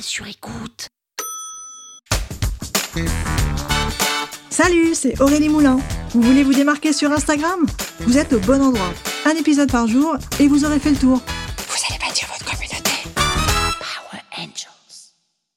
Sur écoute. Salut, c'est Aurélie Moulin. Vous voulez vous démarquer sur Instagram? Vous êtes au bon endroit. Un épisode par jour et vous aurez fait le tour. Vous allez bâtir votre communauté. Power Angels.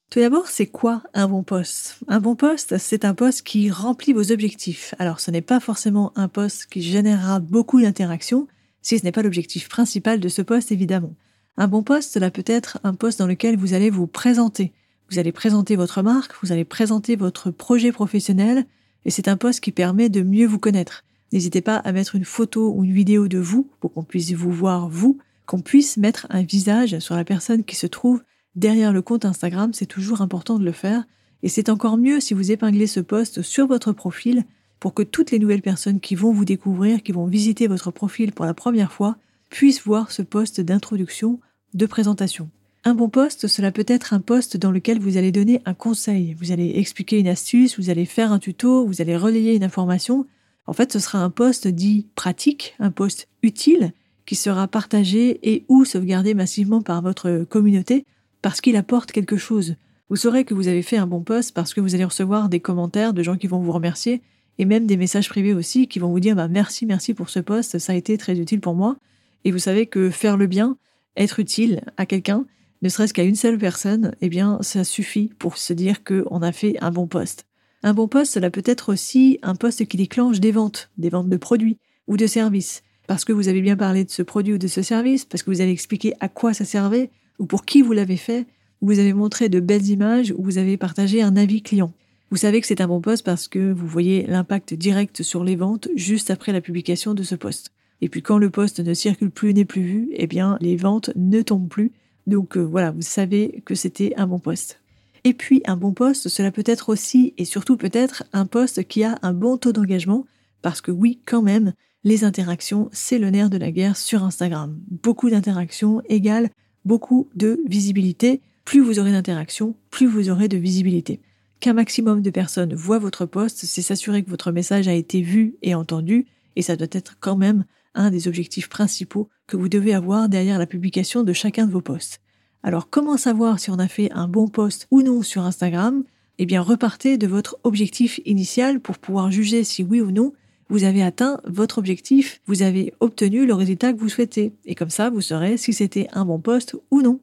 Tout d'abord, c'est quoi un bon poste Un bon poste, c'est un poste qui remplit vos objectifs. Alors, ce n'est pas forcément un poste qui générera beaucoup d'interactions, si ce n'est pas l'objectif principal de ce poste, évidemment. Un bon poste, cela peut être un poste dans lequel vous allez vous présenter. Vous allez présenter votre marque, vous allez présenter votre projet professionnel, et c'est un poste qui permet de mieux vous connaître. N'hésitez pas à mettre une photo ou une vidéo de vous pour qu'on puisse vous voir vous, qu'on puisse mettre un visage sur la personne qui se trouve derrière le compte Instagram, c'est toujours important de le faire. Et c'est encore mieux si vous épinglez ce poste sur votre profil pour que toutes les nouvelles personnes qui vont vous découvrir, qui vont visiter votre profil pour la première fois, puissent voir ce poste d'introduction de présentation. Un bon poste, cela peut être un poste dans lequel vous allez donner un conseil, vous allez expliquer une astuce, vous allez faire un tuto, vous allez relayer une information. En fait, ce sera un poste dit pratique, un poste utile, qui sera partagé et ou sauvegardé massivement par votre communauté parce qu'il apporte quelque chose. Vous saurez que vous avez fait un bon poste parce que vous allez recevoir des commentaires de gens qui vont vous remercier et même des messages privés aussi qui vont vous dire bah, merci, merci pour ce poste, ça a été très utile pour moi. Et vous savez que faire le bien, être utile à quelqu'un, ne serait-ce qu'à une seule personne, eh bien, ça suffit pour se dire qu'on a fait un bon poste. Un bon poste, cela peut être aussi un poste qui déclenche des ventes, des ventes de produits ou de services, parce que vous avez bien parlé de ce produit ou de ce service, parce que vous avez expliqué à quoi ça servait, ou pour qui vous l'avez fait, ou vous avez montré de belles images, ou vous avez partagé un avis client. Vous savez que c'est un bon poste parce que vous voyez l'impact direct sur les ventes juste après la publication de ce poste. Et puis quand le poste ne circule plus, n'est plus vu, eh bien les ventes ne tombent plus. Donc euh, voilà, vous savez que c'était un bon poste. Et puis un bon poste, cela peut être aussi et surtout peut-être un poste qui a un bon taux d'engagement, parce que oui, quand même, les interactions, c'est le nerf de la guerre sur Instagram. Beaucoup d'interactions égale beaucoup de visibilité. Plus vous aurez d'interactions, plus vous aurez de visibilité. Qu'un maximum de personnes voient votre poste, c'est s'assurer que votre message a été vu et entendu, et ça doit être quand même un des objectifs principaux que vous devez avoir derrière la publication de chacun de vos posts. Alors comment savoir si on a fait un bon post ou non sur Instagram? Eh bien repartez de votre objectif initial pour pouvoir juger si oui ou non vous avez atteint votre objectif, vous avez obtenu le résultat que vous souhaitez. Et comme ça, vous saurez si c'était un bon post ou non.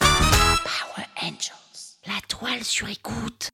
Power Angels, la toile sur écoute.